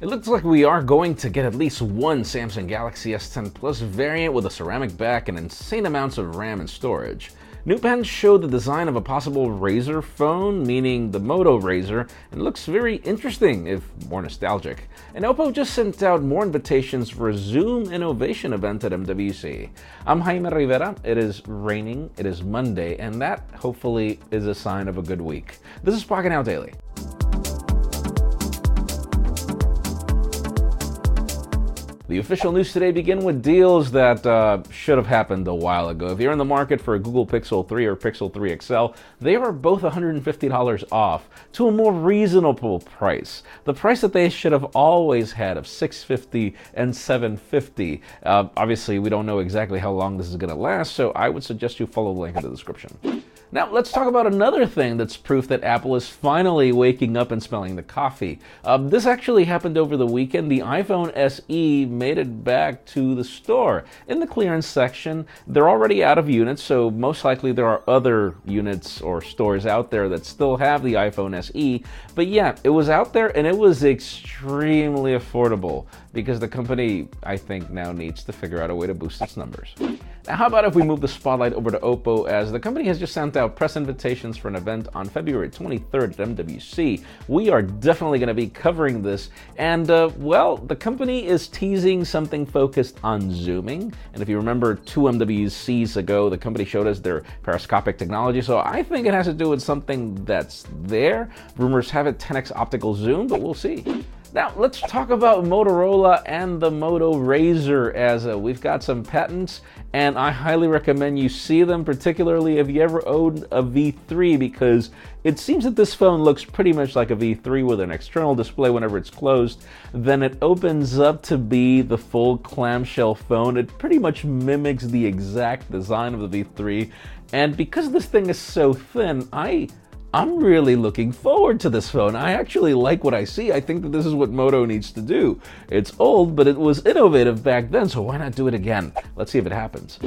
It looks like we are going to get at least one Samsung Galaxy S10 Plus variant with a ceramic back and insane amounts of RAM and storage. New Pen show the design of a possible Razr phone, meaning the Moto Razr, and looks very interesting, if more nostalgic. And Oppo just sent out more invitations for a Zoom Innovation event at MWC. I'm Jaime Rivera. It is raining, it is Monday, and that hopefully is a sign of a good week. This is Pocketnow Daily. The official news today begin with deals that uh, should have happened a while ago. If you're in the market for a Google Pixel 3 or Pixel 3 XL, they are both $150 off to a more reasonable price. The price that they should have always had of 650 and 750. Uh, obviously, we don't know exactly how long this is going to last, so I would suggest you follow the link in the description. Now, let's talk about another thing that's proof that Apple is finally waking up and smelling the coffee. Um, this actually happened over the weekend. The iPhone SE made it back to the store. In the clearance section, they're already out of units, so most likely there are other units or stores out there that still have the iPhone SE. But yeah, it was out there and it was extremely affordable because the company, I think, now needs to figure out a way to boost its numbers. Now, how about if we move the spotlight over to Oppo, as the company has just sent out press invitations for an event on February 23rd at MWC. We are definitely going to be covering this, and uh, well, the company is teasing something focused on zooming. And if you remember two MWCs ago, the company showed us their periscopic technology, so I think it has to do with something that's there. Rumors have it 10x optical zoom, but we'll see. Now, let's talk about Motorola and the Moto Razr as uh, we've got some patents, and I highly recommend you see them, particularly if you ever owned a V3, because it seems that this phone looks pretty much like a V3 with an external display whenever it's closed. Then it opens up to be the full clamshell phone. It pretty much mimics the exact design of the V3, and because this thing is so thin, I I'm really looking forward to this phone. I actually like what I see. I think that this is what Moto needs to do. It's old, but it was innovative back then, so why not do it again? Let's see if it happens.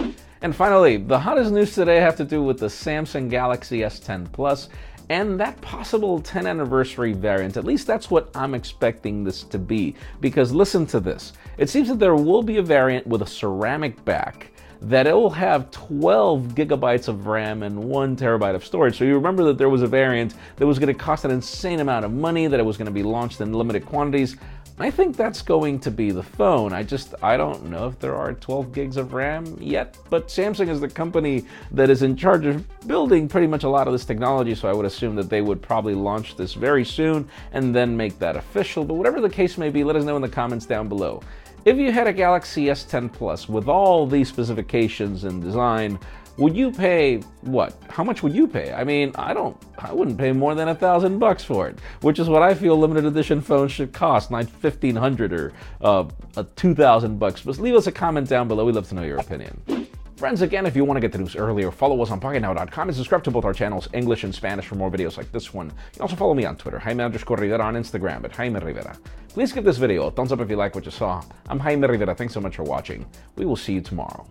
And finally, the hottest news today have to do with the Samsung Galaxy S10 Plus and that possible 10 anniversary variant. At least that's what I'm expecting this to be. Because listen to this. It seems that there will be a variant with a ceramic back that it will have 12 gigabytes of RAM and 1 terabyte of storage. So you remember that there was a variant that was going to cost an insane amount of money, that it was going to be launched in limited quantities. I think that's going to be the phone. I just, I don't know if there are 12 gigs of RAM yet, but Samsung is the company that is in charge of building pretty much a lot of this technology, so I would assume that they would probably launch this very soon and then make that official. But whatever the case may be, let us know in the comments down below. If you had a Galaxy S10 Plus with all these specifications and design, would you pay what? How much would you pay? I mean, I don't, I wouldn't pay more than a thousand bucks for it, which is what I feel limited edition phones should cost, not fifteen hundred or uh, a two thousand bucks. But leave us a comment down below. We'd love to know your opinion. Friends, again, if you want to get the news earlier, follow us on PocketNow.com and subscribe to both our channels, English and Spanish, for more videos like this one. You can also follow me on Twitter, Jaime underscore Rivera, on Instagram at Jaime Rivera. Please give this video a thumbs up if you like what you saw. I'm Jaime Rivera. Thanks so much for watching. We will see you tomorrow.